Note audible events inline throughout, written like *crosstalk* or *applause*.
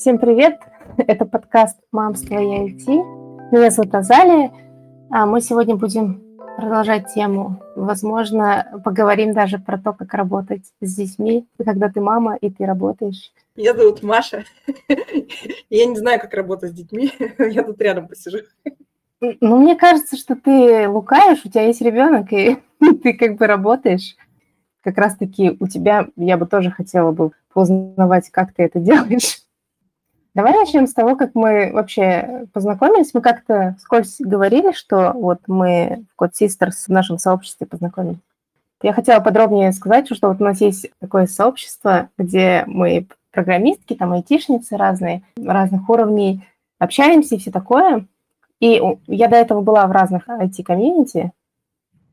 Всем привет! *laughs* Это подкаст «Мамство и IT». Меня зовут Азалия. А мы сегодня будем продолжать тему. Возможно, поговорим даже про то, как работать с детьми, когда ты мама и ты работаешь. Меня зовут Маша. *laughs* Я не знаю, как работать с детьми. *laughs* Я тут рядом посижу. Ну, мне кажется, что ты лукаешь, у тебя есть ребенок, и ты как бы работаешь. Как раз-таки у тебя, я бы тоже хотела бы познавать, как ты это делаешь. Давай начнем с того, как мы вообще познакомились. Мы как-то скользь говорили, что вот мы в Code Sisters в нашем сообществе познакомились. Я хотела подробнее сказать, что вот у нас есть такое сообщество, где мы программистки, там айтишницы разные, разных уровней, общаемся и все такое. И я до этого была в разных IT-комьюнити,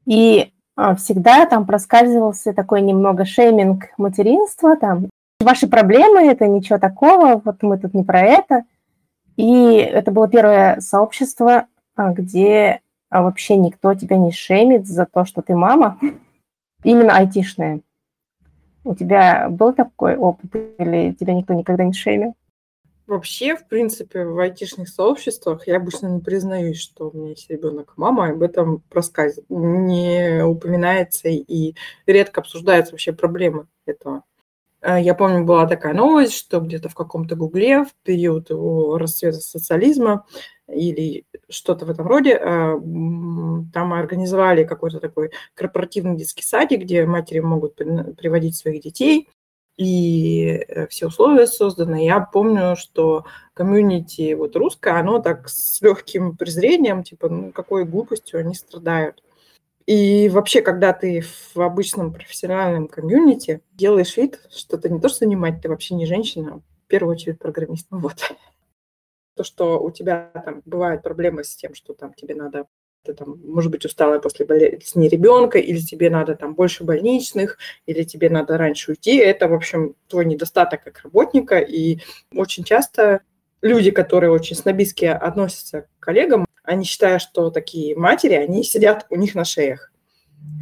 и а, всегда там проскальзывался такой немного шейминг материнства, там ваши проблемы, это ничего такого, вот мы тут не про это. И это было первое сообщество, а, где а, вообще никто тебя не шеймит за то, что ты мама, именно айтишная. У тебя был такой опыт или тебя никто никогда не шеймил? Вообще, в принципе, в айтишных сообществах я обычно не признаюсь, что у меня есть ребенок мама, об этом проскальзывает, не упоминается и редко обсуждаются вообще проблемы этого. Э, я помню, была такая новость, что где-то в каком-то гугле в период его расцвета социализма или что-то в этом роде, э, там организовали какой-то такой корпоративный детский садик, где матери могут приводить своих детей, и э, все условия созданы. Я помню, что комьюнити вот русское, оно так с легким презрением, типа, ну, какой глупостью они страдают. И вообще, когда ты в обычном профессиональном комьюнити делаешь вид, что ты не то что не мать, ты вообще не женщина, а в первую очередь программист. Вот. *laughs* То, что у тебя там бывают проблемы с тем, что там тебе надо ты там, может быть, усталая после болезни ребенка, или тебе надо там больше больничных, или тебе надо раньше уйти. Это, в общем, твой недостаток как работника. И очень часто люди, которые очень снобистски относятся к коллегам, они считают, что такие матери, они сидят у них на шеях.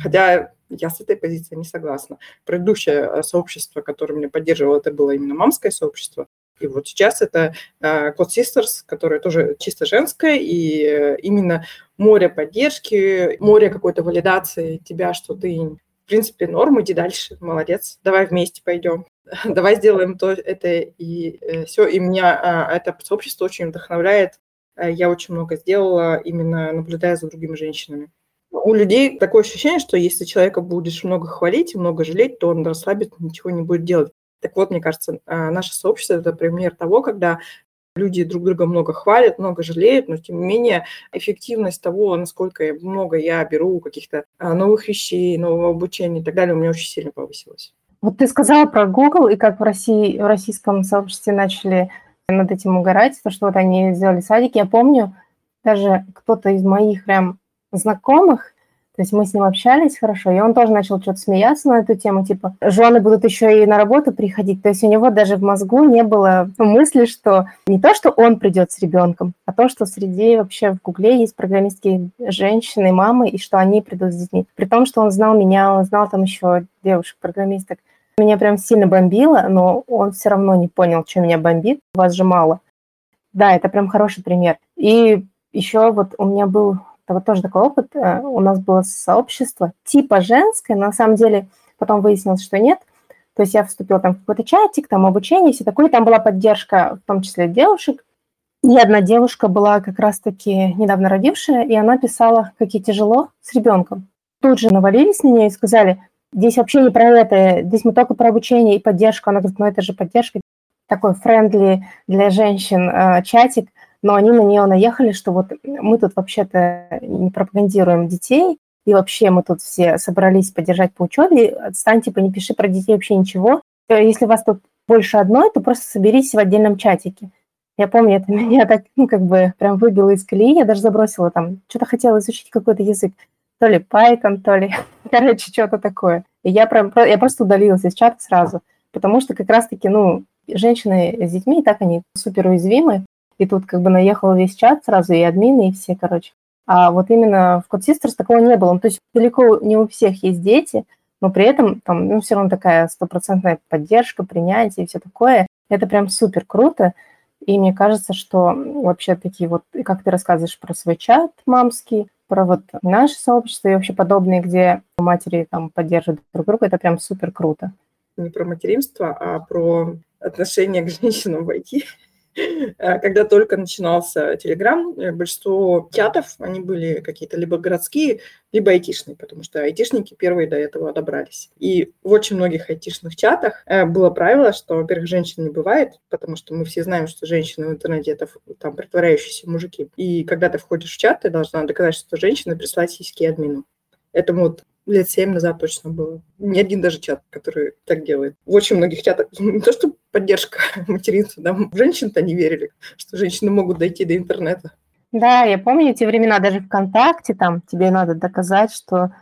Хотя я с этой позицией не согласна. Предыдущее э, сообщество, которое меня поддерживало, это было именно мамское сообщество. И вот сейчас это uh, Code Sisters, которое тоже чисто женское, и э, именно море поддержки, море какой-то валидации тебя, что ты, в принципе, норм, иди дальше, молодец, давай вместе пойдем, *laughs* давай сделаем то, это и э, все. И меня uh, это сообщество очень вдохновляет Э, я очень много сделала, именно наблюдая за другими женщинами. У людей такое ощущение, что если человека будешь много хвалить и много жалеть, то он расслабит, ничего не будет делать. Так вот, мне кажется, э, наше сообщество – это пример того, когда люди друг друга много хвалят, много жалеют, но тем не менее эффективность того, насколько много я беру каких-то э, новых вещей, нового обучения и так далее, у меня очень сильно повысилась. Вот ты сказала про Google и как в России, в российском сообществе начали над этим угорать, то, что вот они сделали садик. Я помню, даже кто-то из моих прям знакомых, то есть мы с ним общались хорошо, и он тоже начал что-то смеяться на эту тему, типа, жены будут еще и на работу приходить. То есть у него даже в мозгу не было мысли, что не то, что он придет с ребенком, а то, что среди вообще в Гугле есть программистские женщины, мамы, и что они придут с детьми. При том, что он знал меня, он знал там еще девушек-программисток. Меня прям сильно бомбило, но он все равно не понял, что меня бомбит. Вас же мало. Да, это прям хороший пример. И еще вот у меня был вот тоже такой опыт. Э, у нас было сообщество типа женское, но на самом деле потом выяснилось, что нет. То есть я вступила там в какой-то чатик, там обучение, все такое. Там была поддержка, в том числе девушек. И одна девушка была как раз-таки недавно родившая, и она писала, как ей тяжело с ребенком. Тут же навалились на нее и сказали, Здесь вообще не про это, здесь мы только про обучение и поддержку. Она говорит, ну это же поддержка, такой френдли для женщин э, чатик, но они на нее наехали, что вот мы тут вообще-то не пропагандируем детей, и вообще мы тут все собрались поддержать по учебе, отстань, типа, не пиши про детей вообще ничего. Э, если вас тут больше одной, то просто соберись в отдельном чатике. Я помню, это *laughs* меня так, ну, как бы прям выбило из колеи, я даже забросила там, что-то хотела изучить какой-то язык то ли Python, то ли, *laughs* короче, что-то такое. И я, прям, я просто удалилась из чата сразу, потому что как раз-таки, ну, женщины с детьми, так они супер уязвимы, и тут как бы наехал весь чат сразу, и админы, и все, короче. А вот именно в Code Sisters такого не было. Ну, то есть далеко не у всех есть дети, но при этом там, ну, все равно такая стопроцентная поддержка, принятие и все такое. Это прям супер круто. И мне кажется, что вообще такие вот, как ты рассказываешь про свой чат мамский, про вот наше сообщество и вообще подобные, где матери там поддерживают друг друга, это прям супер круто. Не про материнство, а про отношение к *laughs* женщинам в IT. Э, когда только начинался Телеграм, э, большинство чатов, они были какие-то либо городские, либо айтишные, потому что айтишники первые до этого добрались. И в очень многих айтишных чатах э, было правило, что, во-первых, женщин не бывает, потому что мы все знаем, что женщины в интернете – это там притворяющиеся мужики. И когда ты входишь в чат, ты должна доказать, что женщина прислать сиськи админу. Этому вот лет семь назад точно было. Ни один даже чат, который так делает. В очень многих чатах *laughs* не то, что поддержка *laughs* материнства, да, женщин-то не верили, что женщины могут дойти до интернета. Да, я помню эти времена, даже ВКонтакте, там тебе надо доказать, что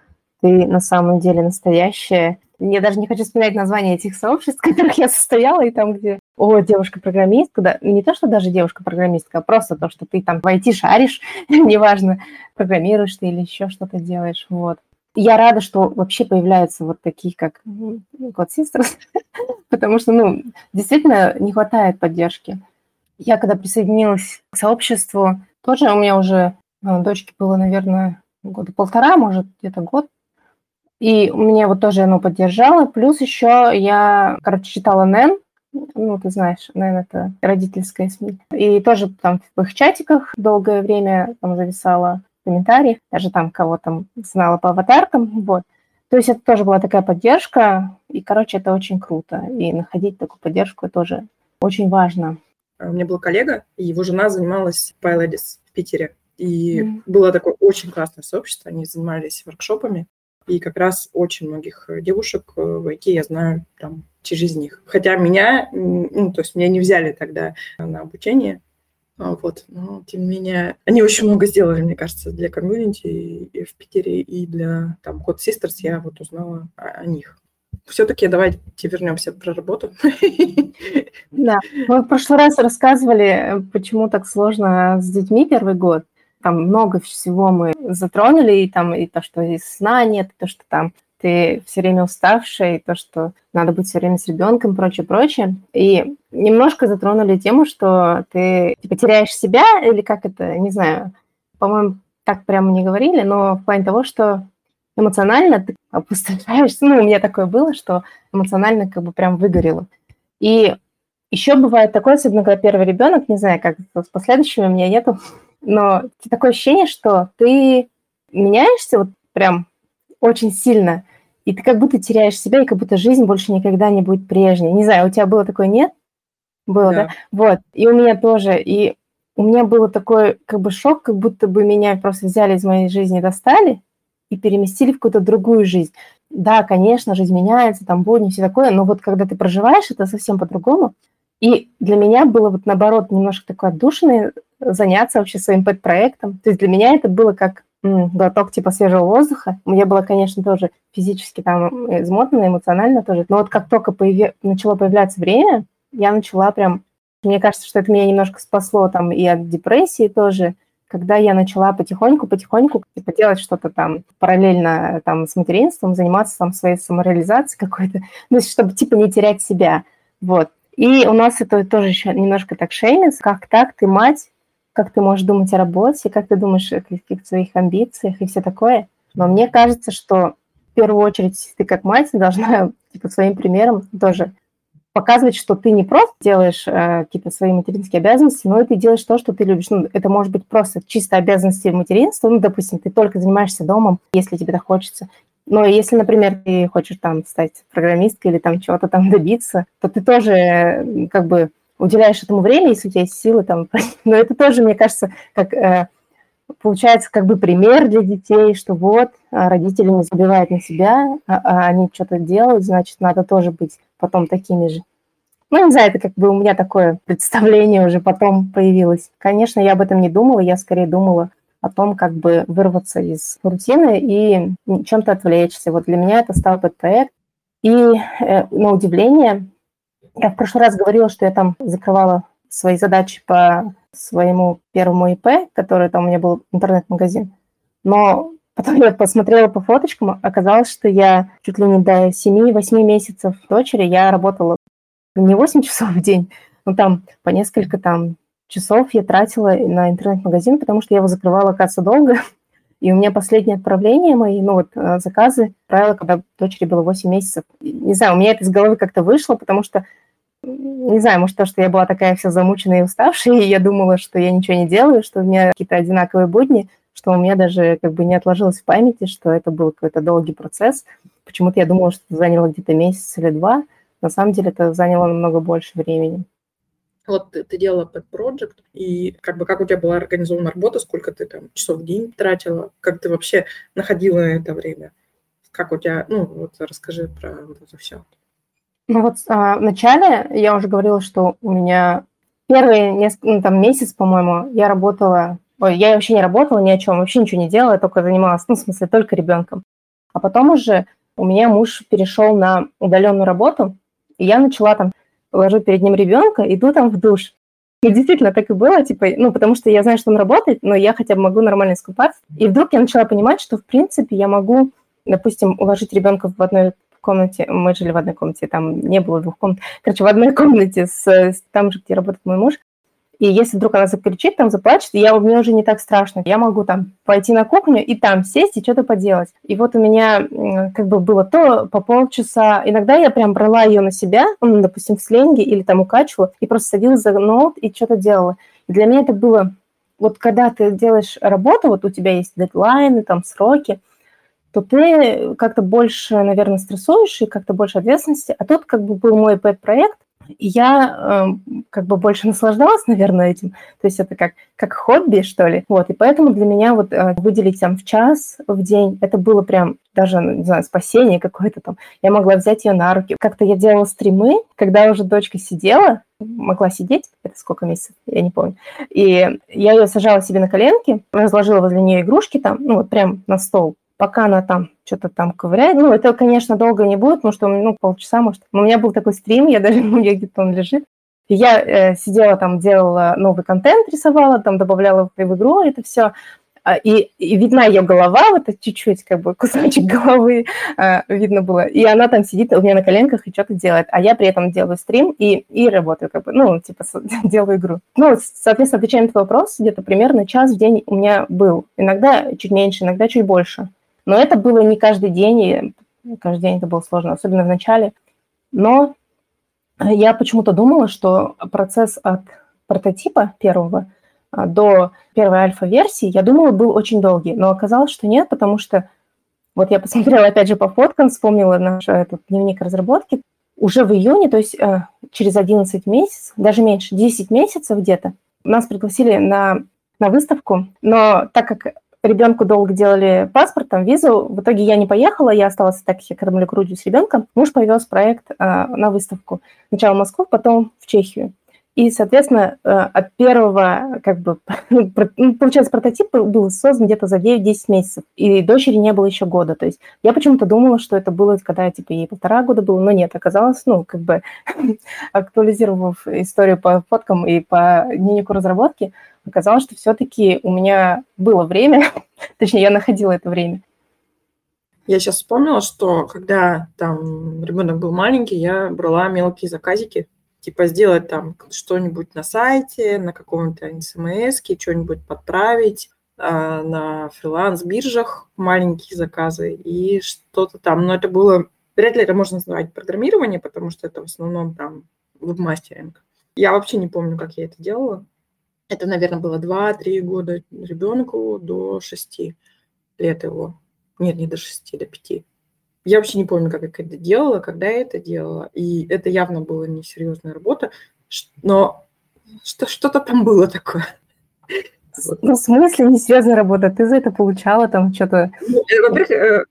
ты на самом деле настоящая. Я даже не хочу вспоминать название этих сообществ, *laughs* в которых я состояла, и там, где, о, девушка-программистка, да, не то, что даже девушка-программистка, а просто то, что ты там в IT шаришь, неважно, программируешь ты или еще что-то делаешь, вот я рада, что вообще появляются вот такие, как God Sisters, *laughs* потому что, ну, действительно не хватает поддержки. Я когда присоединилась к сообществу, тоже у меня уже э, дочке было, наверное, года полтора, может, где-то год. И меня вот тоже оно поддержало. Плюс еще я, короче, читала Нэн, ну, ты знаешь, наверное, это родительская СМИ. И тоже там в их чатиках долгое время там зависала комментариях, даже там кого там знала по аватаркам, вот. То есть это тоже была такая поддержка, и, короче, это очень круто. И находить такую поддержку тоже очень важно. А у меня был коллега, и его жена занималась PyLadies в Питере. И mm. было такое очень классное сообщество, они занимались воркшопами, и как раз очень многих девушек э, в IT я знаю там через них. Хотя меня, ну, то есть меня не взяли тогда на обучение, вот. Но, тем не менее, они очень много сделали, мне кажется, для комьюнити и в Питере, и для там Code Sisters я вот узнала о, о них. Все-таки давайте вернемся про работу. Да, мы в прошлый раз рассказывали, почему так сложно с детьми первый год. Там много всего мы затронули, и там и то, что и сна нет, и то, что там ты все время уставшая, и то, что надо быть все время с ребенком, прочее, прочее. И немножко затронули тему, что ты типа, теряешь себя, или как это, не знаю, по-моему, так прямо не говорили, но в плане того, что эмоционально ты *laughs* опустошаешься. Ну, у меня такое было, что эмоционально как бы прям выгорело. И еще бывает такое, особенно когда первый ребенок, не знаю, как с последующими у меня нету, но такое ощущение, что ты меняешься вот прям очень сильно, и ты как будто теряешь себя, и как будто жизнь больше никогда не будет прежней. Не знаю, у тебя было такое, нет? Было, да? да? Вот, и у меня тоже, и у меня было такой как бы шок, как будто бы меня просто взяли из моей жизни, достали и переместили в какую-то другую жизнь. Да, конечно, жизнь меняется, там будни, все такое, но вот когда ты проживаешь, это совсем по-другому. И для меня было вот наоборот немножко такое отдушенное заняться вообще своим пэт-проектом. То есть для меня это было как глоток типа свежего воздуха. Я была, конечно, тоже физически там измотана, эмоционально тоже. Но вот как только появи... начало появляться время, я начала прям... Мне кажется, что это меня немножко спасло там и от депрессии тоже, когда я начала потихоньку-потихоньку типа, делать что-то там параллельно там с материнством, заниматься там своей самореализацией какой-то, *laughs* ну, чтобы типа не терять себя, вот. И у нас это тоже еще немножко так шеймится, как так, ты мать, как ты можешь думать о работе, как ты думаешь о каких-то своих амбициях и все такое. Но мне кажется, что в первую очередь ты как мать должна *laughs* типа, своим примером тоже показывать, что ты не просто делаешь э, какие-то свои материнские обязанности, но и ты делаешь то, что ты любишь. Ну, это может быть просто чисто обязанности материнства. Ну, допустим, ты только занимаешься домом, если тебе так хочется. Но если, например, ты хочешь там стать программисткой или там чего-то там добиться, то ты тоже как бы уделяешь этому время, если у тебя есть силы, там, *laughs* но это тоже, мне кажется, как э, получается как бы пример для детей, что вот а, родители не забивают на себя, а, а они что-то делают, значит, надо тоже быть потом такими же. Ну, не знаю, это как бы у меня такое *laughs* представление уже потом появилось. Конечно, я об этом не думала, я скорее думала о том, как бы вырваться из рутины и чем-то отвлечься. Вот для меня это стал этот проект. И э, на удивление я в прошлый раз говорила, что я там закрывала свои задачи по своему первому ИП, который там у меня был интернет-магазин. Но потом я посмотрела по фоточкам, оказалось, что я чуть ли не до 7-8 месяцев дочери я работала не 8 часов в день, ну, там по несколько там часов я тратила на интернет-магазин, потому что я его закрывала, оказывается, долго. И у меня последнее отправление мои, ну вот э, заказы, правило, когда дочери было 8 месяцев. Не знаю, у меня это из головы как-то вышло, потому что, не знаю, может, то, что я была такая вся замученная и уставшая, *laughs* и я думала, что я ничего не делаю, что у меня какие-то одинаковые будни, что у меня даже как бы не отложилось в памяти, что это был какой-то долгий процесс. Почему-то я думала, что это заняло где-то месяц или два. На самом деле это заняло намного больше времени. Вот ты, ты делала под проект, и как бы как у тебя была организована работа, сколько ты там часов в день тратила, как ты вообще находила это время? Как у тебя, ну вот расскажи про вот это все. Ну вот а, в начале я уже говорила, что у меня первые несколько, ну, там месяц, по-моему, я работала, ой, я вообще не работала ни о чем, вообще ничего не делала, только занималась, ну, в смысле, только ребенком. А потом уже у меня муж перешел на удаленную работу, и я начала там ложу перед ним ребенка, иду там в душ. И действительно так и было, типа, ну, потому что я знаю, что он работает, но я хотя бы могу нормально искупаться. И вдруг я начала понимать, что, в принципе, я могу, допустим, уложить ребенка в одной комнате, мы жили в одной комнате, там не было двух комнат, короче, в одной *laughs* комнате с, с там же, где работает мой муж, и если вдруг она закричит, там заплачет, я, мне уже не так страшно. Я могу там пойти на кухню и там сесть и что-то поделать. И вот у меня как бы было то по полчаса. Иногда я прям брала ее на себя, ну, допустим, в сленге или там укачивала, и просто садилась за ноут и что-то делала. И для меня это было... Вот когда ты делаешь работу, вот у тебя есть дедлайны, там сроки, то ты как-то больше, наверное, стрессуешь и как-то больше ответственности. А тут как бы был мой пэт-проект, и я э, как бы больше наслаждалась, *laughs* наверное, этим. То есть это как, как хобби, что ли. Вот, и поэтому для меня вот э, выделить там в час, в день, это было прям даже, ну, не знаю, спасение какое-то там. Я могла взять ее на руки. Как-то я делала стримы, когда уже дочка сидела, могла сидеть, это сколько месяцев, я не помню. И я ее сажала себе на коленки, разложила возле нее игрушки там, ну вот прям на стол, пока она там что-то там ковыряет. Ну, это, конечно, долго не будет, потому что, ну, полчаса, может. У меня был такой стрим, я даже, ну, где-то он лежит. я э, сидела там, делала новый контент, рисовала, там добавляла в игру это все. А, и, и видна ее голова, вот это чуть-чуть, как бы *laughs* кусочек головы э, видно было. И она там сидит у меня на коленках и что-то делает. А я при этом делаю стрим и, и работаю, как бы, ну, типа, *laughs* делаю игру. Ну, соответственно, отвечая на твой вопрос, где-то примерно час в день у меня был. Иногда чуть меньше, иногда чуть больше. Но это было не каждый день, и каждый день это было сложно, особенно в начале. Но я почему-то думала, что процесс от прототипа первого а, до первой альфа-версии, я думала, был очень долгий. Но оказалось, что нет, потому что вот я посмотрела опять же по фоткам, вспомнила наш этот дневник разработки. Уже в июне, то есть э, через 11 месяцев, даже меньше, 10 месяцев где-то, нас пригласили на, на выставку, но так как ребенку долго делали паспорт, там, визу. В итоге я не поехала, я осталась так, я кормлю грудью с ребенком. Муж повез проект а, на выставку. Сначала в Москву, потом в Чехию. И, соответственно, э, от первого, как бы, *laughs* ну, получается, прототип был создан где-то за 9-10 месяцев, и дочери не было еще года. То есть я почему-то думала, что это было, когда, типа, ей полтора года было, но нет, оказалось, ну, как бы, *laughs* актуализировав историю по фоткам и по дневнику разработки, оказалось, что все-таки у меня было время, *laughs* точнее, я находила это время. Я сейчас вспомнила, что когда там ребенок был маленький, я брала мелкие заказики, типа сделать там что-нибудь на сайте, на каком-то смс, что-нибудь подправить, а, на фриланс-биржах маленькие заказы и что-то там. Но это было, вряд ли это можно назвать программирование, потому что это в основном там веб-мастеринг. Я вообще не помню, как я это делала. Это, наверное, было 2-3 года ребенку до 6 лет его. Нет, не до 6, до 5. Я вообще не помню, как я это делала, когда я это делала. И это явно была несерьезная работа, но что, что-то там было такое. Ну, в смысле несерьезная работа? Ты за это получала там что-то? Ну, э, во-первых, э,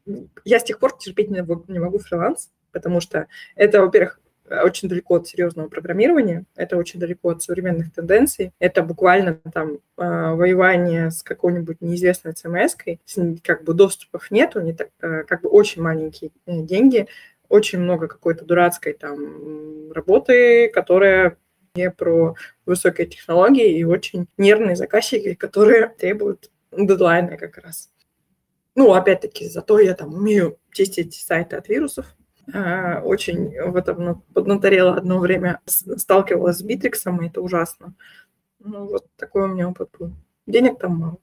я с тех пор терпеть не могу фриланс, потому что это, во-первых, очень далеко от серьезного программирования, это очень далеко от современных тенденций. Это буквально там а, воевание с какой-нибудь неизвестной CMS-кой, как бы доступов нету, не так, а, как бы очень маленькие э, деньги, очень много какой-то дурацкой там работы, которая не про высокие технологии и очень нервные заказчики, которые требуют дедлайна как раз. Ну, опять-таки, зато я там умею чистить сайты от вирусов, э, очень в этом ну, поднаторела одно время, сталкивалась с Битриксом, и это ужасно. Ну, вот такой у меня опыт был. Денег там мало.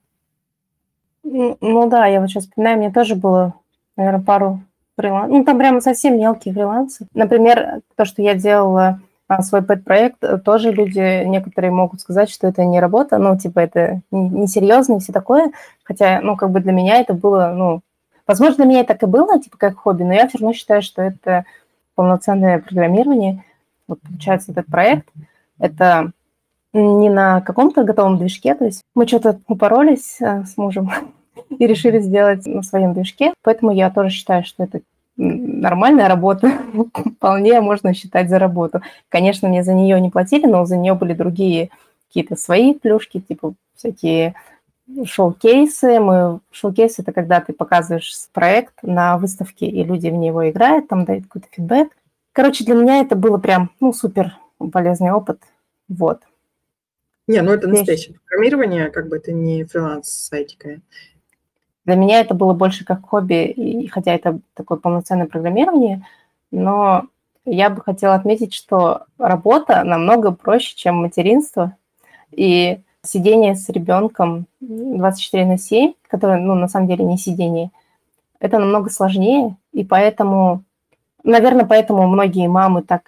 Ну да, я вот сейчас вспоминаю, мне тоже было, наверное, пару фрилансов. Ну, там прямо совсем мелкие фрилансы. Например, то, что я делала а, свой пэт-проект, тоже люди, некоторые могут сказать, что это не работа, ну, типа, это несерьезно и все такое. Хотя, ну, как бы для меня это было, ну, возможно, для меня это так и было, типа, как хобби, но я все равно считаю, что это полноценное программирование. Вот, получается, этот проект, это не на каком-то готовом движке, то есть мы что-то упоролись э, с мужем *laughs* и решили сделать на своем движке, поэтому я тоже считаю, что это нормальная работа, *laughs* вполне можно считать за работу. Конечно, мне за нее не платили, но за нее были другие какие-то свои плюшки, типа всякие шоу-кейсы. Мы... Шоу-кейс – это когда ты показываешь проект на выставке, и люди в него играют, там дают какой-то фидбэк. Короче, для меня это было прям, ну, супер полезный опыт. Вот. Не, ну это настоящее программирование, как бы это не фриланс-сайтика. Для меня это было больше как хобби, и, хотя это такое полноценное программирование, но я бы хотела отметить, что работа намного проще, чем материнство. И сидение с ребенком 24 на 7, которое, ну, на самом деле не сидение, это намного сложнее, и поэтому, наверное, поэтому многие мамы так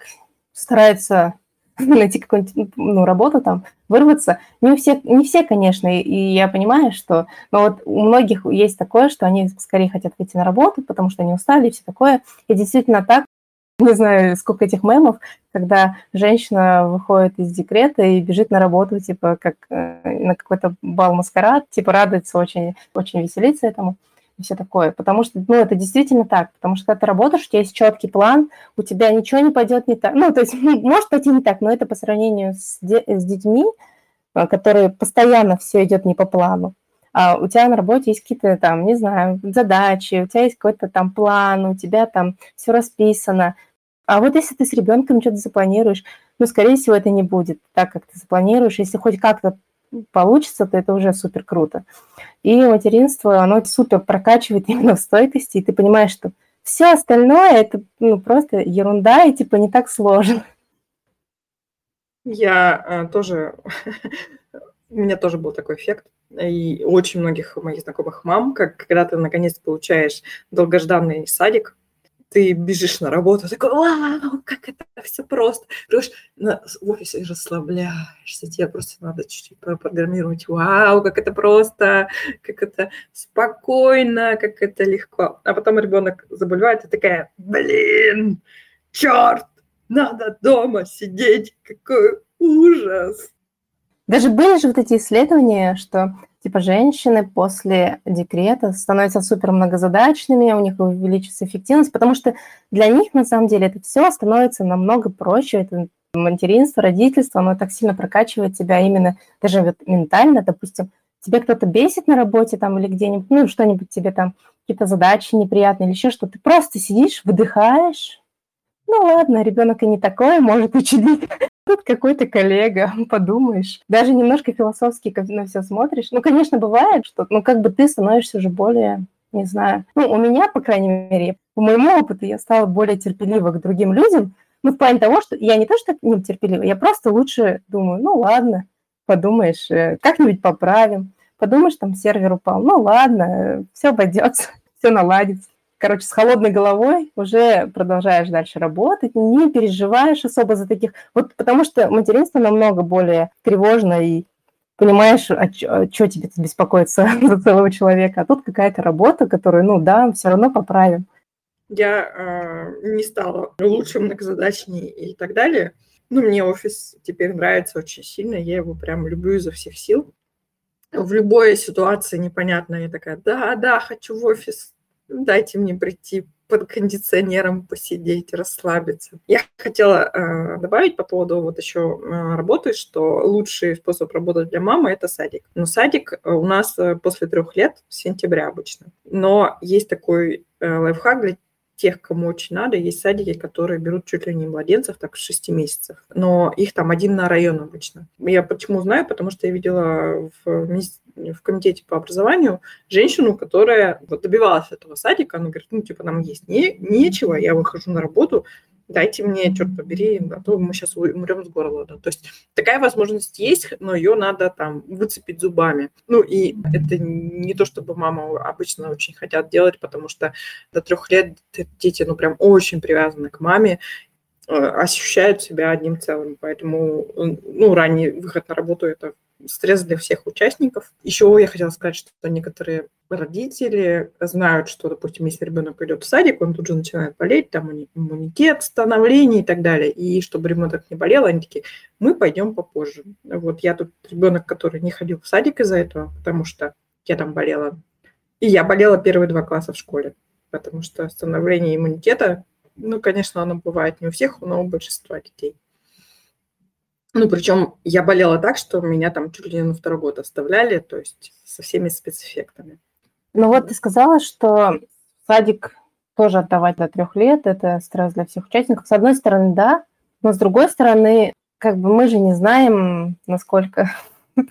стараются *laughs* найти какую-нибудь ну, работу там, вырваться. Не у всех, не все, конечно, и я понимаю, что, но вот у многих есть такое, что они скорее хотят выйти на работу, потому что они устали и все такое. И действительно так, не знаю, сколько этих мемов, когда женщина выходит из декрета и бежит на работу, типа, как э, на какой-то бал-маскарад, типа, радуется очень, очень веселится этому и все такое. Потому что, ну, это действительно так. Потому что когда ты работаешь, у тебя есть четкий план, у тебя ничего не пойдет не так. Ну, то есть, *laughs* может пойти не так, но это по сравнению с, де- с детьми, э, которые постоянно все идет не по плану. А у тебя на работе есть какие-то там, не знаю, задачи, у тебя есть какой-то там план, у тебя там все расписано. А вот если ты с ребенком что-то запланируешь, ну, скорее всего, это не будет так, как ты запланируешь. Если хоть как-то получится, то это уже супер круто. И материнство, оно супер прокачивает *laughs* именно в стойкости, и ты понимаешь, что все остальное это ну, просто ерунда и типа не так сложно. Я э, тоже, *laughs* у меня тоже был такой эффект, и очень многих моих знакомых мам, как когда ты наконец получаешь долгожданный садик, ты бежишь на работу, такой, вау, как это все просто. Потому в офисе расслабляешься, тебе просто надо чуть-чуть программировать, вау, как это просто, как это спокойно, как это легко. А потом ребенок заболевает, и такая, блин, черт, надо дома сидеть, какой ужас. Даже были же вот эти исследования, что типа женщины после декрета становятся супер многозадачными, у них увеличится эффективность, потому что для них на самом деле это все становится намного проще. Это материнство, родительство, оно так сильно прокачивает тебя именно даже вот ментально, допустим, тебе кто-то бесит на работе там или где-нибудь, ну, что-нибудь тебе там, какие-то задачи неприятные или еще что, ты просто сидишь, выдыхаешь, ну ладно, ребенок и не такой, может учудить. Тут какой-то коллега, *laughs* подумаешь. Даже немножко философски на все смотришь. Ну, конечно, бывает, что, ну, как бы ты становишься уже более, не знаю, ну, у меня, по крайней мере, по моему опыту я стала более терпелива к другим людям, ну, в плане того, что я не то, что не терпелива, я просто лучше думаю, ну, ладно, подумаешь, э, как-нибудь поправим. Подумаешь, там сервер упал, ну, ладно, э, все обойдется, *laughs* все наладится короче, с холодной головой уже продолжаешь дальше работать, не переживаешь особо за таких... Вот потому что материнство намного более тревожно и понимаешь, а что а тебе тут беспокоиться *laughs* за целого человека, а тут какая-то работа, которую, ну да, все равно поправим. Я э, не стала лучше, многозадачнее и так далее. Ну, мне офис теперь нравится очень сильно, я его прям люблю изо всех сил. В любой ситуации непонятная я такая, да, да, хочу в офис, дайте мне прийти под кондиционером посидеть, расслабиться. Я хотела э, добавить по поводу вот еще э, работы, что лучший способ работать для мамы – это садик. Но садик у нас э, после трех лет, с сентября обычно. Но есть такой э, лайфхак для тех, кому очень надо. Есть садики, которые берут чуть ли не младенцев, так, с 6 месяцев. Но их там один на район обычно. Я почему знаю? Потому что я видела в, в комитете по образованию женщину, которая вот добивалась этого садика. Она говорит, ну, типа, нам есть не, нечего, я выхожу на работу, дайте мне, черт побери, а то мы сейчас умрем с голода. То есть такая возможность есть, но ее надо там выцепить зубами. Ну и это не то, чтобы мама обычно очень хотят делать, потому что до трех лет дети, ну прям очень привязаны к маме, э, ощущают себя одним целым. Поэтому ну, ранний выход на работу – это стресс для всех участников. Еще я хотела сказать, что некоторые родители знают, что, допустим, если ребенок идет в садик, он тут же начинает болеть, там иммунитет, становление и так далее. И чтобы ребенок не болел, они такие, мы пойдем попозже. Вот я тут ребенок, который не ходил в садик из-за этого, потому что я там болела. И я болела первые два класса в школе, потому что становление иммунитета, ну, конечно, оно бывает не у всех, но у большинства детей. Ну, причем я болела так, что меня там чуть ли не на второй год оставляли, то есть со всеми спецэффектами. Ну вот ты сказала, что садик тоже отдавать до трех лет, это стресс для всех участников. С одной стороны, да, но с другой стороны, как бы мы же не знаем, насколько... *laughs* ну,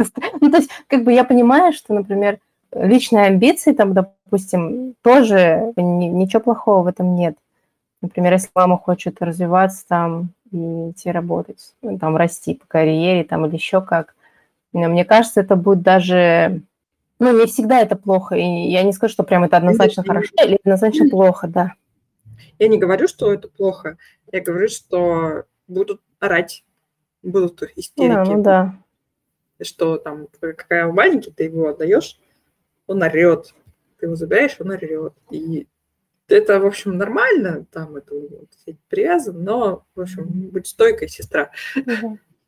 то есть, как бы я понимаю, что, например, личные амбиции, там, допустим, тоже ничего плохого в этом нет. Например, если мама хочет развиваться там и идти работать, ну, там, расти по карьере там или еще как, мне кажется, это будет даже ну, не всегда это плохо, и я не скажу, что прям это однозначно хорошо или однозначно плохо, да. Я не говорю, что это плохо, я говорю, что будут орать, будут истерики. Да, ну да. Что там, какая маленький, ты его отдаешь, он орет. Ты его забираешь, он орет. И это, в общем, нормально, там это вот, привязан, но, в общем, будь стойкой, сестра.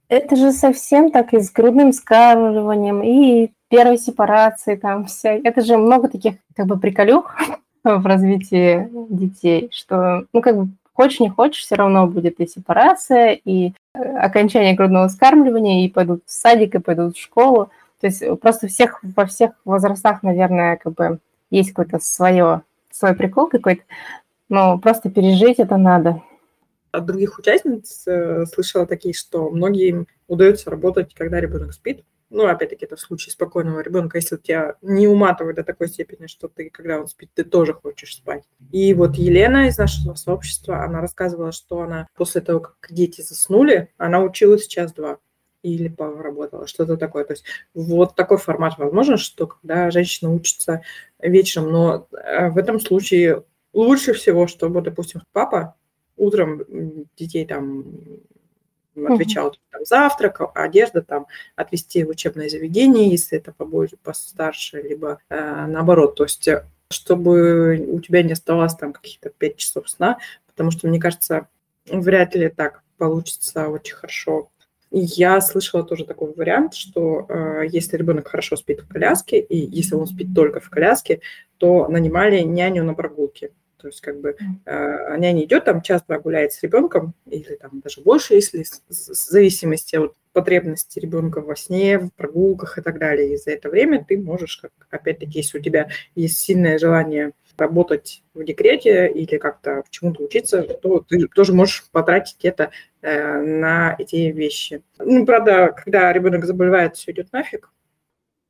Это же совсем так и с грудным скармливанием, и первой сепарации, там вся. Это же много таких как бы приколюх *laughs* в развитии детей, что, ну, как бы хочешь, не хочешь, все равно будет и сепарация, и э, окончание грудного скармливания, и пойдут в садик, и пойдут в школу. То есть просто всех, во всех возрастах, наверное, как бы есть какое-то свое, свой прикол какой-то, но просто пережить это надо. От других участниц э, слышала такие, что многим удается работать, когда ребенок спит, ну, опять-таки, это в случае спокойного ребенка, если тебя не уматывает до такой степени, что ты, когда он спит, ты тоже хочешь спать. И вот Елена из нашего сообщества, она рассказывала, что она после того, как дети заснули, она училась час-два или поработала, что-то такое. То есть вот такой формат возможен, что когда женщина учится вечером, но э, в этом случае лучше всего, чтобы, допустим, папа утром детей там отвечал mm там, завтрак, одежда, там, отвести в учебное заведение, если это побольше, постарше, либо э, наоборот. То есть э, чтобы у тебя не оставалось там каких-то 5 часов сна, потому что, мне кажется, вряд ли так получится очень хорошо. Я слышала тоже такой вариант, что э, если ребенок хорошо спит в коляске, и если он спит только в коляске, то нанимали няню на прогулке. То есть как бы э, няня идет, там часто гуляет с ребенком, или там даже больше, если в зависимости от потребности ребенка во сне, в прогулках и так далее. И за это время ты можешь, как, опять-таки, если у тебя есть сильное желание работать в декрете или как-то чему-то учиться, то ты тоже можешь потратить это э, на эти вещи. Ну, правда, когда ребенок заболевает, все идет нафиг.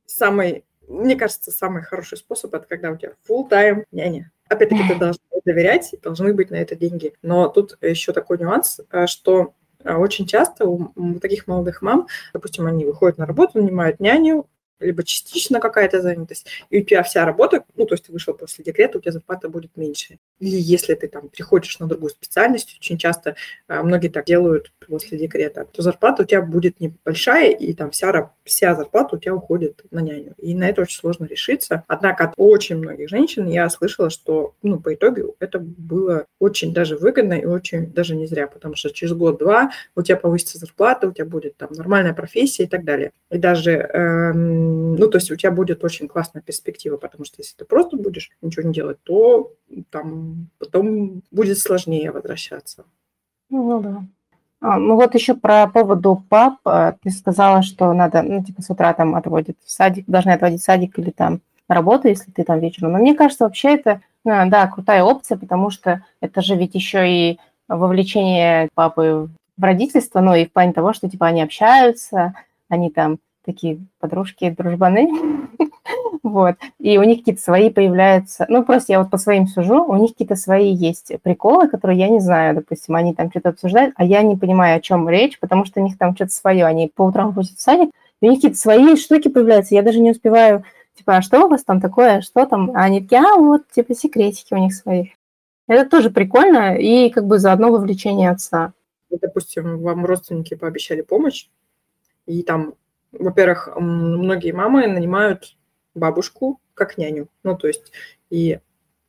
Самый, мне кажется, самый хороший способ это когда у тебя full time няня. Опять-таки, ты должна доверять, должны быть на это деньги. Но тут еще такой нюанс, э, что э, очень часто у таких молодых мам, допустим, они выходят на работу, нанимают няню, либо частично какая-то занятость, и у тебя вся работа, ну, то есть ты вышел после декрета, у тебя зарплата будет меньше. Или если ты там приходишь на другую специальность, очень часто а, многие так делают после декрета, то зарплата у тебя будет небольшая, и там вся, вся зарплата у тебя уходит на няню. И на это очень сложно решиться. Однако от очень многих женщин я слышала, что, ну, по итогу это было очень даже выгодно и очень даже не зря, потому что через год-два у тебя повысится зарплата, у тебя будет там нормальная профессия и так далее. И даже эм, ну, то есть у тебя будет очень классная перспектива, потому что если ты просто будешь ничего не делать, то там потом будет сложнее возвращаться. Ну да. А, ну вот еще про поводу пап. А, ты сказала, что надо, ну, типа с утра там отводят в садик, должны отводить садик или там на работу, если ты там вечером. Но мне кажется, вообще это, э, да, крутая опция, потому что это же ведь еще и вовлечение папы в родительство, ну и в плане того, что типа они общаются, они там такие подружки, дружбаны, *laughs* вот, и у них какие-то свои появляются, ну, просто я вот по своим сужу, у них какие-то свои есть приколы, которые я не знаю, допустим, они там что-то обсуждают, а я не понимаю, о чем речь, потому что у них там что-то свое, они по утрам ходят в садик, и у них какие-то свои штуки появляются, я даже не успеваю, типа, а что у вас там такое, что там, а они такие, а вот, типа, секретики у них свои. Это тоже прикольно и как бы заодно вовлечение отца. Допустим, вам родственники пообещали помощь, и там во-первых, многие мамы нанимают бабушку как няню. Ну, то есть и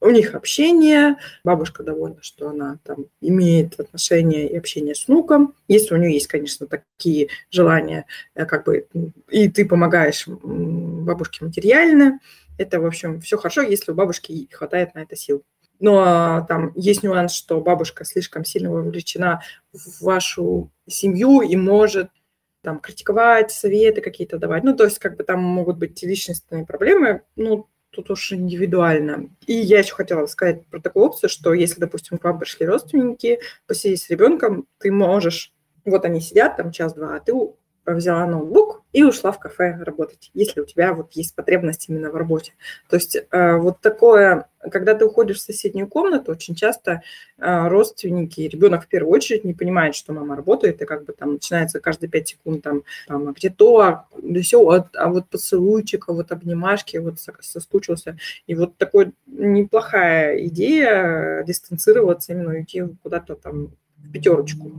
у них общение, бабушка довольна, что она там имеет отношения и общение с внуком. Если у нее есть, конечно, такие желания, э, как бы, и ты помогаешь бабушке материально, это, в общем, все хорошо, если у бабушки хватает на это сил. Но там есть нюанс, что бабушка слишком сильно вовлечена в вашу семью и может там критиковать, советы какие-то давать. Ну, то есть как бы там могут быть личностные проблемы, ну, тут уж индивидуально. И я еще хотела сказать про такую опцию, что если, допустим, к вам пришли родственники, посидеть с ребенком, ты можешь, вот они сидят там час-два, а ты взяла ноутбук и ушла в кафе работать, если у тебя вот есть потребность именно в работе. То есть э, вот такое, когда ты уходишь в соседнюю комнату, очень часто э, родственники, ребенок в первую очередь не понимает, что мама работает, и как бы там начинается каждые пять секунд там, там а где то, а, да все, а, а вот поцелуйчик, а вот обнимашки, вот соскучился. И вот такой неплохая идея дистанцироваться, именно уйти куда-то там в пятерочку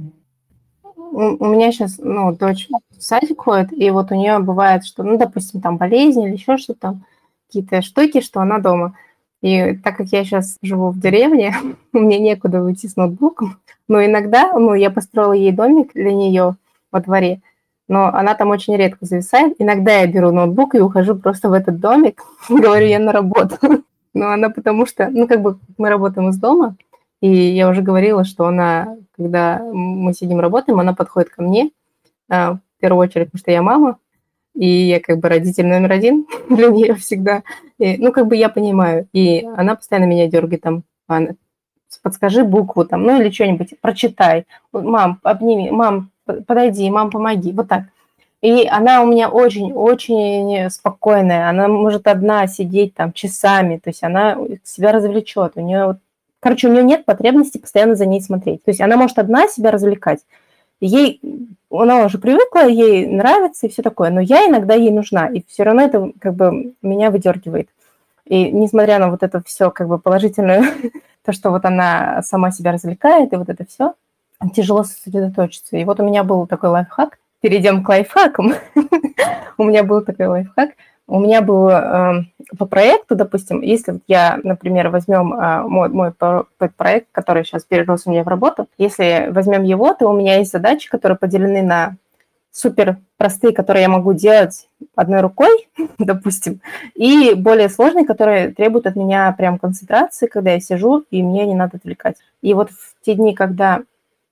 у меня сейчас, ну, дочь в садик ходит, и вот у нее бывает, что, ну, допустим, там болезни или еще что-то там, какие-то штуки, что она дома. И так как я сейчас живу в деревне, *laughs* мне некуда уйти с ноутбуком, но иногда, ну, я построила ей домик для нее во дворе, но она там очень редко зависает. Иногда я беру ноутбук и ухожу просто в этот домик, *laughs* говорю, я на работу. *laughs* Но она потому что, ну, как бы мы работаем из дома, и я уже говорила, что она, когда мы сидим работаем, она подходит ко мне, а, в первую очередь, потому что я мама, и я как бы родитель номер один *laughs* для нее всегда. И, ну, как бы я понимаю. И она постоянно меня дергает там, подскажи букву там, ну или что-нибудь, прочитай. Мам, обними, мам, подойди, мам, помоги. Вот так. И она у меня очень-очень спокойная. Она может одна сидеть там часами, то есть она себя развлечет. У нее вот Короче, у нее нет потребности постоянно за ней смотреть. То есть она может одна себя развлекать. Ей, она уже привыкла, ей нравится и все такое, но я иногда ей нужна, и все равно это как бы меня выдергивает. И несмотря на вот это все как бы положительное, *laughs* то, что вот она сама себя развлекает, и вот это все, тяжело сосредоточиться. И вот у меня был такой лайфхак. Перейдем к лайфхакам. *laughs* у меня был такой лайфхак. У меня был э, по проекту, допустим, если я, например, возьмем э, мой, мой проект, который сейчас перерос у меня в работу, если возьмем его, то у меня есть задачи, которые поделены на супер простые, которые я могу делать одной рукой, *laughs* допустим, и более сложные, которые требуют от меня прям концентрации, когда я сижу, и мне не надо отвлекать. И вот в те дни, когда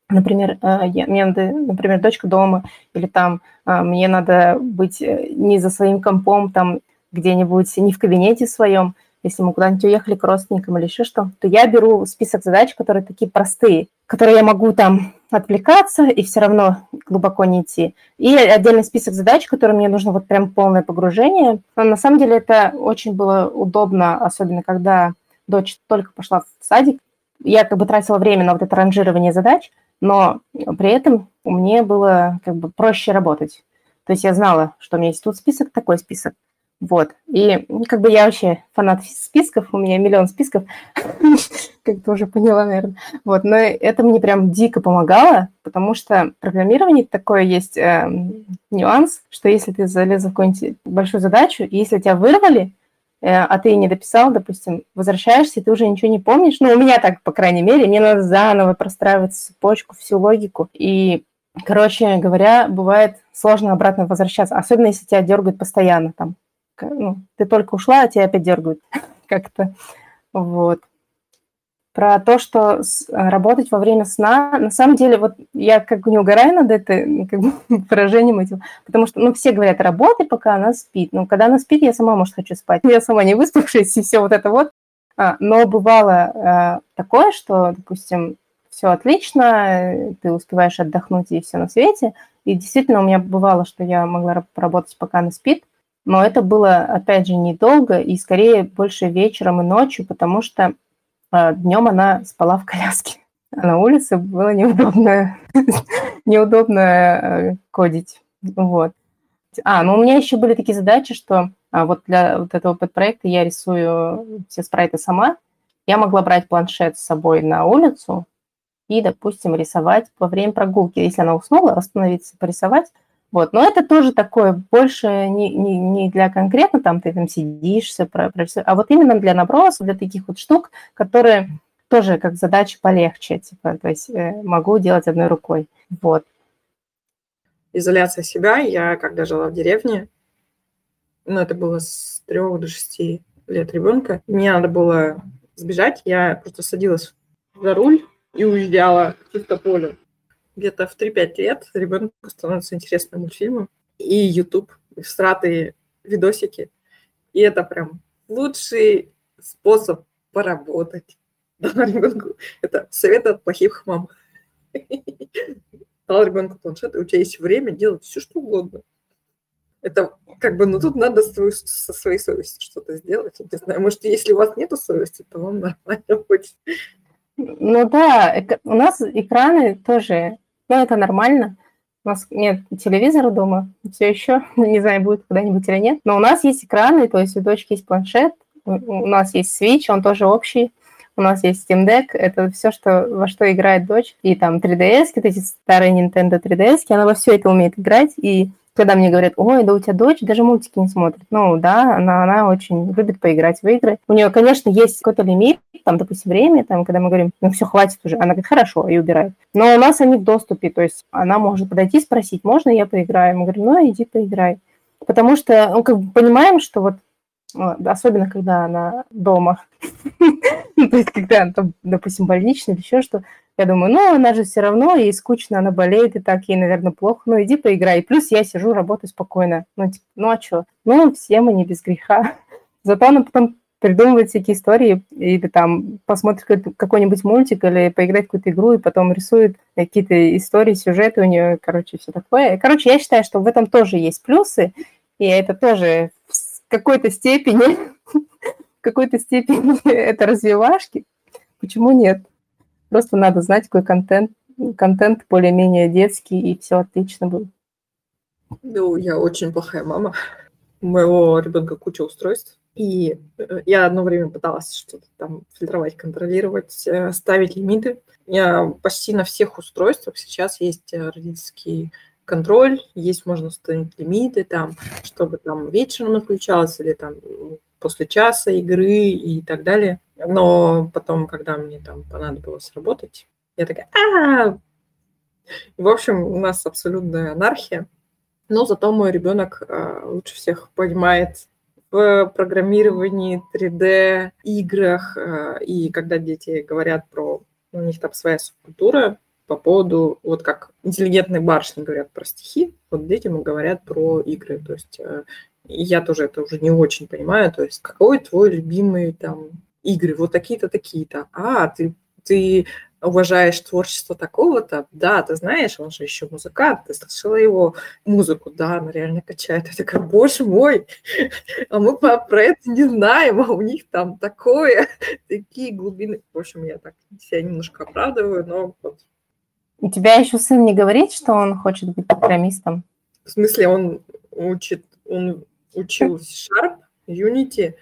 например, э, я, мне надо, например, дочка дома, или там э, мне надо быть э, не за своим компом, там где-нибудь не в кабинете своем, если мы куда-нибудь уехали к родственникам или еще что, то я беру список задач, которые такие простые, которые я могу там отвлекаться и все равно глубоко не идти. И отдельный список задач, которые мне нужно вот прям полное погружение. Но на самом деле это очень было удобно, особенно когда дочь только пошла в садик. Я как бы тратила время на вот это ранжирование задач, но при этом мне было как бы проще работать. То есть я знала, что у меня есть тут список, такой список. Вот. И как бы я вообще фанат списков, у меня миллион списков, *laughs* как ты уже поняла, наверное. Вот. Но это мне прям дико помогало, потому что в программировании такой есть э, нюанс, что если ты залез в какую-нибудь большую задачу, и если тебя вырвали, а ты не дописал, допустим, возвращаешься, ты уже ничего не помнишь. Ну, у меня так, по крайней мере, мне надо заново простраивать цепочку, всю логику. И, короче говоря, бывает сложно обратно возвращаться, особенно если тебя дергают постоянно там. Ну, ты только ушла, а тебя опять дергают *laughs* как-то. Вот. Про то, что работать во время сна, на самом деле, вот я как бы не угораю над это как бы, *laughs* выражением этим, потому что, ну, все говорят, работай, пока она спит. Ну, когда она спит, я сама, может, хочу спать. *laughs* Я сама не выспавшись, и все вот это вот. А, но бывало а, такое, что, допустим, все отлично, ты успеваешь отдохнуть и все на свете. И действительно, у меня бывало, что я могла поработать, пока она спит, но это было, опять же, недолго и скорее больше вечером и ночью, потому что днем она спала в коляске. А на улице было неудобно, *laughs* неудобно э, кодить. Вот. А, ну у меня еще были такие задачи, что а, вот для вот этого подпроекта я рисую все спрайты сама. Я могла брать планшет с собой на улицу и, допустим, рисовать во время прогулки. Если она уснула, остановиться, порисовать. Вот. Но это тоже такое, больше не, не, не для конкретно, там ты там сидишься, про, про все, а вот именно для наброса, для таких вот штук, которые тоже как задача полегче, типа, то есть э, могу делать одной рукой. Вот. Изоляция себя. Я, когда жила в деревне, ну, это было с трех до шести лет ребенка, мне надо было сбежать, я просто садилась за руль и уезжала чисто поле где-то в 3-5 лет ребенку становится интересным мультфильмом. И YouTube, и всратые видосики. И это прям лучший способ поработать. *laughs* Да, ребенку. Это совет от плохих мам. *laughs* Дал ребенку планшет, и у тебя есть время делать все, что угодно. Это как бы, ну тут надо свою, со своей совестью что-то сделать. Я не знаю, может, если у вас нет совести, то вам нормально *laughs* будет. Ну да, у нас экраны тоже ну, это нормально. У нас нет телевизора дома все еще. *laughs* Не знаю, будет когда-нибудь или нет. Но у нас есть экраны, то есть у дочки есть планшет, у нас есть Switch, он тоже общий. У нас есть Steam Deck, это все, что, во что играет дочь. И там 3DS, вот эти старые Nintendo 3DS, она во все это умеет играть. И когда мне говорят, ой, да у тебя дочь даже мультики не смотрит. Ну да, она, она очень любит поиграть в игры. У нее, конечно, есть какой-то лимит, там, допустим, время, там, когда мы говорим, ну все, хватит уже. Она говорит, хорошо, и убирает. Но у нас они в доступе, то есть она может подойти, спросить, можно я поиграю? Мы говорим, ну иди поиграй. Потому что, ну, как бы понимаем, что вот особенно когда она дома, *laughs* ну, то есть когда допустим, больничная или еще что, я думаю, ну, она же все равно, ей скучно, она болеет, и так ей, наверное, плохо. Ну, иди поиграй. Плюс я сижу, работаю спокойно. Ну, типа, ну, а что? Ну, все мы не без греха. *laughs* Зато она потом придумывает всякие истории, или там посмотрит какой-нибудь мультик, или поиграть в какую-то игру, и потом рисует какие-то истории, сюжеты у нее, короче, все такое. Короче, я считаю, что в этом тоже есть плюсы, и это тоже в какой-то степени, *laughs* в какой-то степени *laughs* это развивашки. Почему нет? Просто надо знать, какой контент, контент более-менее детский, и все отлично будет. Ну, я очень плохая мама. У моего ребенка куча устройств. И э, я одно время пыталась что-то там фильтровать, контролировать, э, ставить лимиты. Я почти на всех устройствах сейчас есть э, родительский контроль, есть можно установить лимиты, там, чтобы там вечером отключалось или там после часа игры и так далее. Но потом, когда мне там понадобилось работать, я такая, а В общем, у нас абсолютная анархия. Но зато мой ребенок а, лучше всех понимает в программировании 3D, играх. А, и когда дети говорят про... У них там своя субкультура по поводу... Вот как интеллигентные барышни говорят про стихи, вот дети говорят про игры. То есть а, я тоже это уже не очень понимаю. То есть какой твой любимый там игры, вот такие-то, такие-то. А, ты, ты уважаешь творчество такого-то, да, ты знаешь, он же еще музыкант, ты слышала его музыку, да, она реально качает. Я такая, боже мой, а мы про это не знаем, а у них там такое, *laughs* такие глубины. В общем, я так себя немножко оправдываю, но вот. У тебя еще сын не говорит, что он хочет быть программистом? В смысле, он учит, он учил C-Sharp, Unity,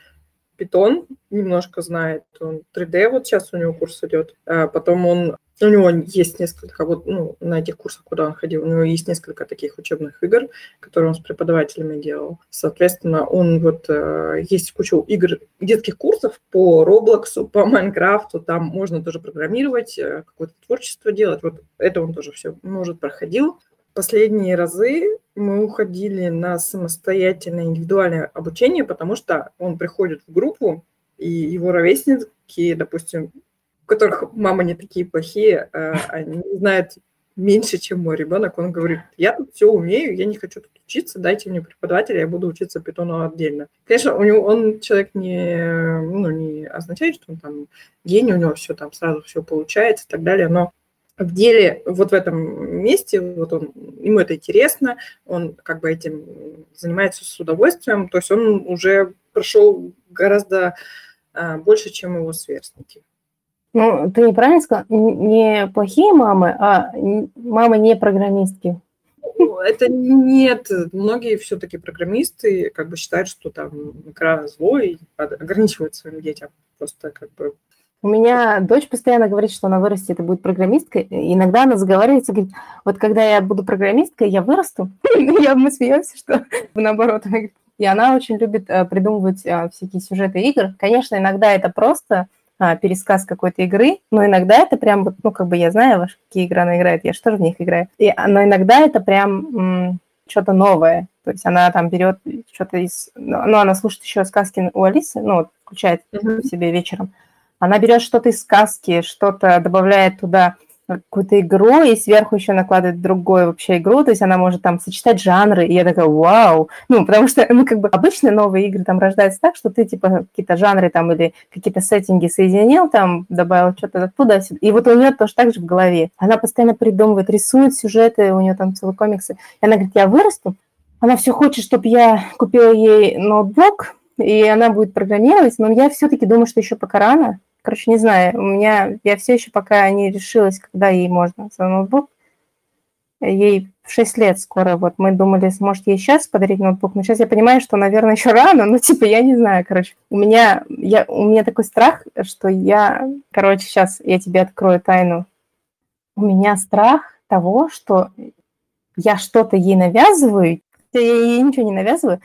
Python немножко знает, он 3D вот сейчас у него курс идет, а потом он у него есть несколько, вот ну, на этих курсах, куда он ходил, у него есть несколько таких учебных игр, которые он с преподавателями делал. Соответственно, он вот э, есть куча игр, детских курсов по Роблоксу, по Майнкрафту, там можно тоже программировать, э, какое-то творчество делать. Вот это он тоже все может проходил. Последние разы мы уходили на самостоятельное индивидуальное обучение, потому что он приходит в группу, и его ровесники, допустим, у которых мама не такие плохие, а они знают меньше, чем мой ребенок. Он говорит, я тут все умею, я не хочу тут учиться, дайте мне преподавателя, я буду учиться питону отдельно. Конечно, у него он человек не, ну, не означает, что он там гений, у него все там сразу все получается и так далее, но в деле вот в этом месте, вот он, ему это интересно, он как бы этим занимается с удовольствием, то есть он уже прошел гораздо а, больше, чем его сверстники. Ну, ты неправильно сказал, не плохие мамы, а мамы не программистки. Ну, это нет. Многие все-таки программисты как бы считают, что там экран злой, ограничивают своим детям. Просто как бы у меня дочь постоянно говорит, что она вырастет и будет программисткой. Иногда она заговаривается, говорит, вот когда я буду программисткой, я вырасту. *laughs* я, мы смеемся, что *laughs* наоборот. И она очень любит э, придумывать э, всякие сюжеты игр. Конечно, иногда это просто а, пересказ какой-то игры, но иногда это прям, вот, ну, как бы я знаю, во какие игры она играет, я же тоже в них играю. И, но иногда это прям что-то новое. То есть она там берет что-то из... Ну, она слушает еще сказки у Алисы, ну, вот, включает mm-hmm. себе вечером. Она берет что-то из сказки, что-то добавляет туда какую-то игру и сверху еще накладывает другую вообще игру, то есть она может там сочетать жанры, и я такая, вау, ну, потому что, ну, как бы обычно новые игры там рождаются так, что ты, типа, какие-то жанры там или какие-то сеттинги соединил, там, добавил что-то оттуда, и вот у нее тоже так же в голове. Она постоянно придумывает, рисует сюжеты, у нее там целые комиксы, и она говорит, я вырасту, она все хочет, чтобы я купила ей ноутбук, и она будет программировать, но я все-таки думаю, что еще пока рано, Короче, не знаю, у меня, я все еще пока не решилась, когда ей можно за ноутбук. Ей 6 лет скоро, вот мы думали, сможет ей сейчас подарить ноутбук, но сейчас я понимаю, что, наверное, *laughs* еще рано, но типа я не знаю, короче. У меня, я, у меня такой страх, что я, короче, сейчас я тебе открою тайну. У меня страх того, что я что-то ей навязываю, я ей ничего не навязываю,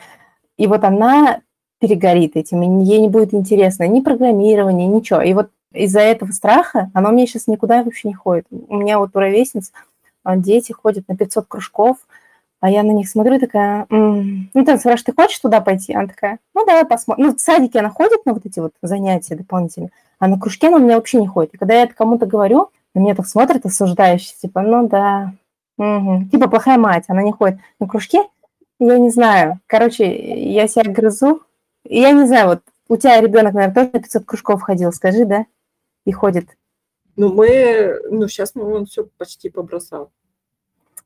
и вот она перегорит этим, ей не будет интересно ни программирование, ничего. И вот из-за этого страха она у меня сейчас никуда вообще не ходит. У меня вот у ровесниц а, дети ходят на 500 кружков, а я на них смотрю такая, м-м". ну, там спрашиваешь, ты хочешь туда пойти? Она такая, ну, давай посмотрим. Ну, в садике она ходит на вот эти вот занятия дополнительные, а на кружке она у меня вообще не ходит. И когда я это кому-то говорю, на меня так смотрят осуждающе, типа, ну, да, угу. типа плохая мать, она не ходит на кружке, я не знаю. Короче, я себя грызу, я не знаю, вот у тебя ребенок, наверное, тоже на 500 кружков ходил, скажи, да? И ходит. Ну, мы, ну, сейчас мы, он все почти побросал.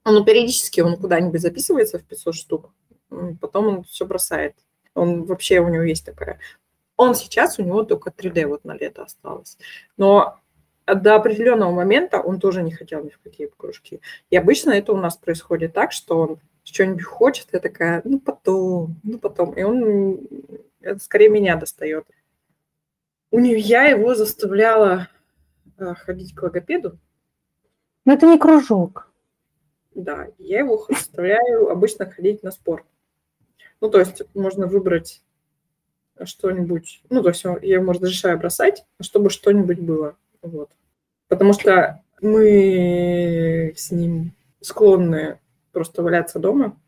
Он периодически, он куда-нибудь записывается в 500 штук, потом он все бросает. Он вообще, у него есть такая... Он сейчас, у него только 3D вот на лето осталось. Но до определенного момента он тоже не хотел ни в какие кружки. И обычно это у нас происходит так, что он что-нибудь хочет, я такая, ну потом, ну потом. И он это скорее меня достает. У нее я его заставляла а, ходить к логопеду. Но это не кружок. Да, я его заставляю обычно ходить на спорт. Ну, то есть можно выбрать что-нибудь, ну, то есть я ему разрешаю бросать, чтобы что-нибудь было. Вот. Потому что мы с ним склонны просто валяться дома.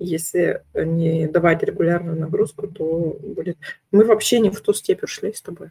Если не давать регулярную нагрузку, то будет... Мы вообще не в ту степь ушли с тобой.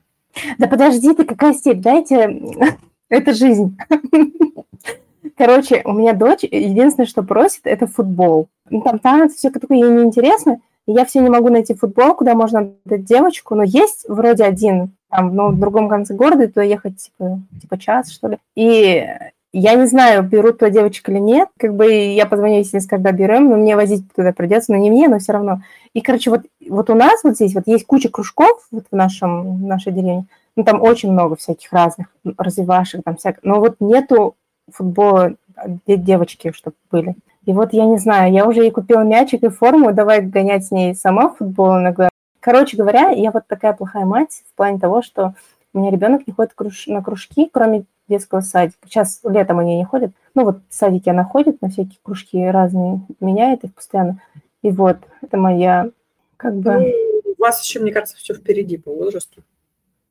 Да подожди ты, какая степь? Дайте... *laughs* Это жизнь. *laughs* Короче, у меня дочь, единственное, что просит, это футбол. Ну, там танцы, все такое ей неинтересно. Я все не могу найти футбол, куда можно дать девочку, но есть вроде один, там, ну, в другом конце города, туда ехать, типа, типа час, что ли. И я не знаю, берут туда девочек или нет. Как бы я позвоню, если когда берем, но мне возить туда придется, но не мне, но все равно. И, короче, вот, вот у нас вот здесь вот есть куча кружков вот в, нашем, в нашей деревне. Ну, там очень много всяких разных развивашек, там всяких. Но вот нету футбола девочки, чтобы были. И вот я не знаю, я уже ей купила мячик и форму, давай гонять с ней сама футбол иногда. Короче говоря, я вот такая плохая мать в плане того, что у меня ребенок не ходит на кружки, кроме детского садика. Сейчас летом они не ходят. Ну вот в садике она ходит на всякие кружки разные, меняет их постоянно. И вот, это моя как бы... Ну, у вас еще, мне кажется, все впереди по возрасту.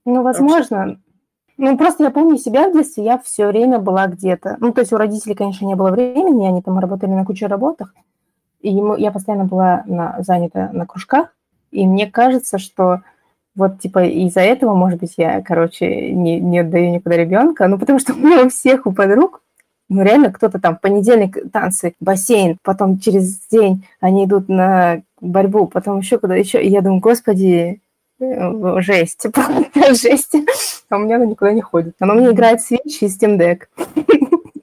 Ну, возможно. Ну, просто я помню себя в детстве, я все время была где-то. Ну, то есть у родителей, конечно, не было времени, они там работали на куче работах, и ему, я постоянно была на, занята на кружках, и мне кажется, что Вот, типа, из-за этого, может быть, я, короче, не, не отдаю никуда ребенка, ну, потому что у меня у всех у подруг, ну, реально, кто-то там в понедельник танцы, бассейн, потом через день они идут на борьбу, потом еще куда еще. И я думаю, господи, э, жесть, *laughs* жесть. А у меня она никуда не ходит. Она меня играет Switch и Steam Deck. *laughs*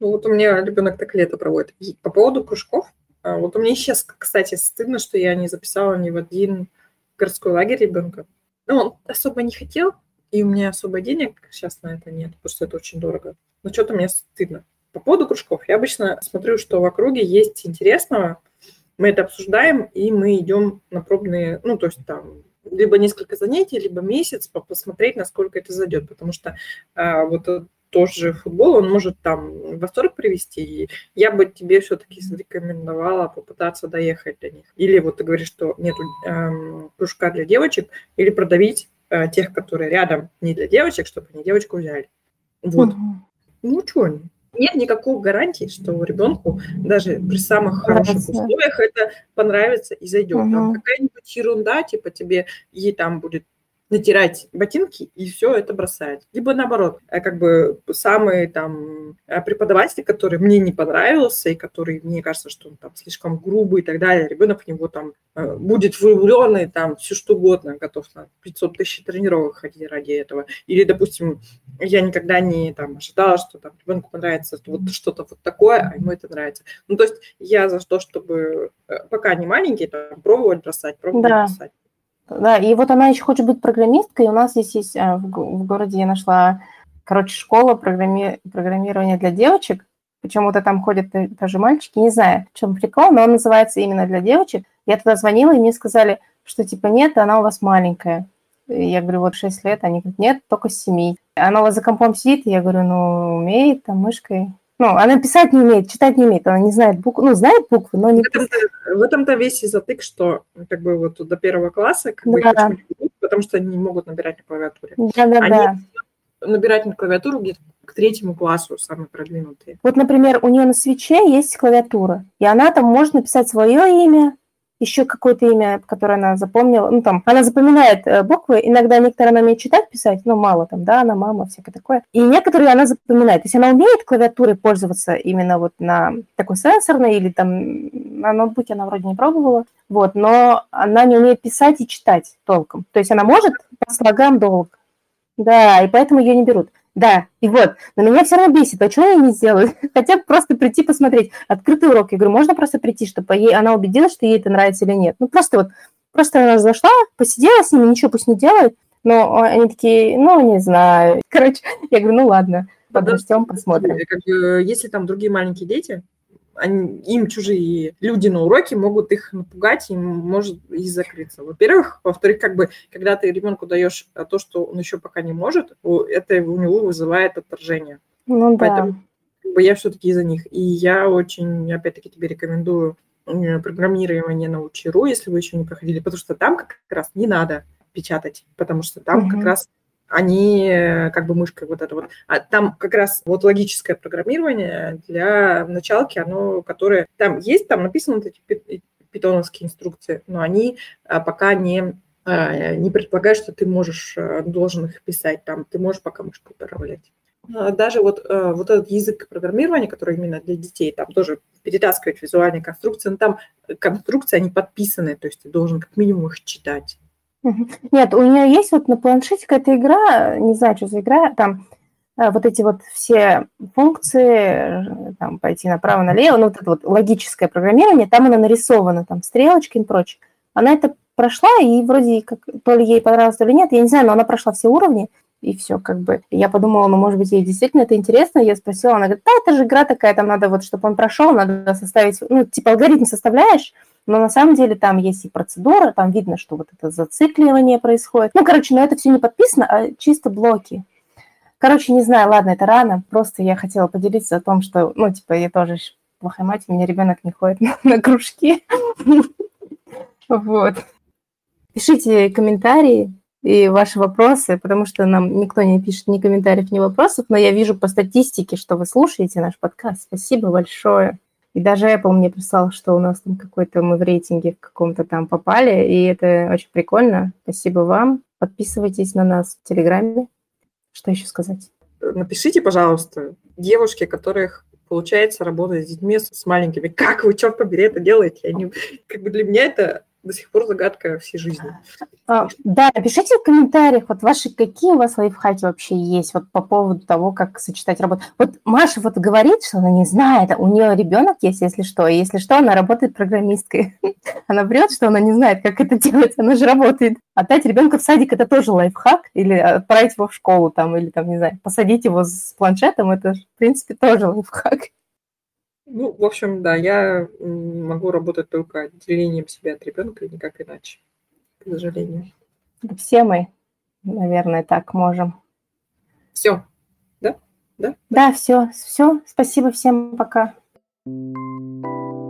Ну, вот у меня ребенок так лето проводит. По поводу кружков, а, вот у меня сейчас, кстати, стыдно, что я не записала ни в один городской лагерь ребенка. Ну, он особо не хотел, и у меня особо денег сейчас на это нет, потому что это очень дорого. Но что-то мне стыдно. По поводу кружков. Я обычно смотрю, что в округе есть интересного. Мы это обсуждаем, и мы идем на пробные, ну, то есть там либо несколько занятий, либо месяц посмотреть, насколько это зайдет. Потому что а, вот тоже футбол, он может там восторг привести. И я бы тебе все-таки рекомендовала попытаться доехать до них. Или вот ты говоришь, что нет эм, кружка для девочек, или продавить э, тех, которые рядом не для девочек, чтобы они девочку взяли. Вот. Угу. Ну, что, нет никакой гарантии, что ребенку даже при самых хороших условиях это понравится и зайдет. Угу. Там какая-нибудь ерунда, типа тебе ей там будет натирать ботинки и все это бросать. Либо наоборот, э, как бы самый там э, преподаватель, который мне не понравился и который, мне кажется, что он там слишком грубый и так далее, ребенок в него там э, будет влюбленный, там все что угодно, готов на 500 тысяч тренировок ходить ради этого. Или, допустим, я никогда не там ожидала, что там ребенку понравится вот что-то вот такое, а ему это нравится. Ну, то есть я за то, чтобы пока не маленький, там, пробовать бросать, пробовать да. бросать. Да, и вот она еще хочет быть программисткой. У нас здесь есть а, в, в городе я нашла, короче, школа программи, программирования для девочек. Почему-то там ходят тоже мальчики. Не знаю, в чем прикол, но он называется именно для девочек. Я туда звонила, и мне сказали, что типа нет, она у вас маленькая. Я говорю, вот 6 лет. Они говорят, нет, только с 7. Она у вас за компом сидит. Я говорю, ну, умеет там мышкой ну, она писать не умеет, читать не умеет, она не знает буквы, ну, знает буквы, но не... В этом-то, в этом-то весь и затык, что как бы вот до первого класса как бы да. их потому что они не могут набирать на клавиатуре. Да-да-да. набирать на клавиатуру где-то к третьему классу самые продвинутые. Вот, например, у нее на свече есть клавиатура, и она там может написать свое имя, еще какое-то имя, которое она запомнила. Ну, там, она запоминает э, буквы. Иногда некоторые она умеет читать, писать, но мало там, да, она мама, всякое такое. И некоторые она запоминает. То есть она умеет клавиатурой пользоваться именно вот на такой сенсорной или там на ноутбуке она вроде не пробовала. Вот, но она не умеет писать и читать толком. То есть она может по слогам долго. Да, и поэтому ее не берут. Да, и вот, но меня все равно бесит, а что я не сделаю? *laughs* Хотя бы просто прийти посмотреть. Открытый урок. Я говорю, можно просто прийти, чтобы ей, она убедилась, что ей это нравится или нет. Ну, просто вот, просто она зашла, посидела с ними, ничего пусть не делает, но они такие, ну, не знаю. *laughs* Короче, я говорю, ну, ладно, подождем, посмотрим. Как, если там другие маленькие дети, они, им чужие люди на уроке могут их напугать, и может и закрыться. Во-первых. Во-вторых, как бы, когда ты ребенку даешь то, что он еще пока не может, это у него вызывает отторжение. Ну, Поэтому да. как бы, я все-таки из-за них. И я очень, опять-таки, тебе рекомендую программирование на Учеру, если вы еще не проходили, потому что там как раз не надо печатать, потому что там угу. как раз они э, как бы мышкой вот это вот. А там как раз вот логическое программирование для началки, оно, которое... Там есть, там написаны вот эти питоновские инструкции, но они а, пока не а, не предполагают, что ты можешь, э, должен их писать там, ты можешь пока мышкой управлять. А, даже вот, э, вот этот язык программирования, который именно для детей, там тоже перетаскивать визуальные конструкции, но там конструкции, они подписаны, то есть ты должен как минимум их читать. Нет, у нее есть вот на планшете какая-то игра, не знаю, что за игра, там э, вот эти вот все функции, там пойти направо-налево, ну вот это вот логическое программирование, там она нарисована, там стрелочки и прочее. Она это прошла, и вроде как то ли ей понравилось, то ли нет, я не знаю, но она прошла все уровни, и все как бы. Я подумала, ну, может быть, ей действительно это интересно. Я спросила, она говорит, да, это же игра такая, там надо вот, чтобы он прошел, надо составить, ну, типа алгоритм составляешь, но на самом деле там есть и процедура, там видно, что вот это зацикливание происходит. Ну, короче, но это все не подписано, а чисто блоки. Короче, не знаю, ладно, это рано, просто я хотела поделиться о том, что, ну, типа, я тоже плохая мать, у меня ребенок не ходит на, *laughs* на кружки. Вот. Пишите комментарии и ваши вопросы, потому что нам никто не пишет ни комментариев, ни вопросов, но я вижу по статистике, что вы слушаете наш подкаст. Спасибо большое. И даже Apple мне прислал, что у нас там какой-то мы в рейтинге в каком-то там попали, и это очень прикольно. Спасибо вам. Подписывайтесь на нас в Телеграме. Что еще сказать? Напишите, пожалуйста, девушки, которых получается работать с детьми, с маленькими. Как вы, черт побери, это делаете? Не... Как бы для меня это до сих пор загадка всей жизни. А, да, напишите в комментариях, вот ваши, какие у вас лайфхаки вообще есть вот по поводу того, как сочетать работу. Вот Маша вот говорит, что она не знает, у нее ребенок есть, если что, и если что, она работает программисткой. *laughs* Она врет, что она не знает, как это делать, она же работает. Отдать ребенка в садик – это тоже лайфхак, или отправить его в школу там, или там, не знаю, посадить его с планшетом – это, в принципе, тоже лайфхак. Ну, в общем, да, я могу работать только отделением себя от ребенка и никак иначе, к сожалению. Все мы, наверное, так можем. Все, да? Да? Да, все, все. Спасибо всем, пока. thank you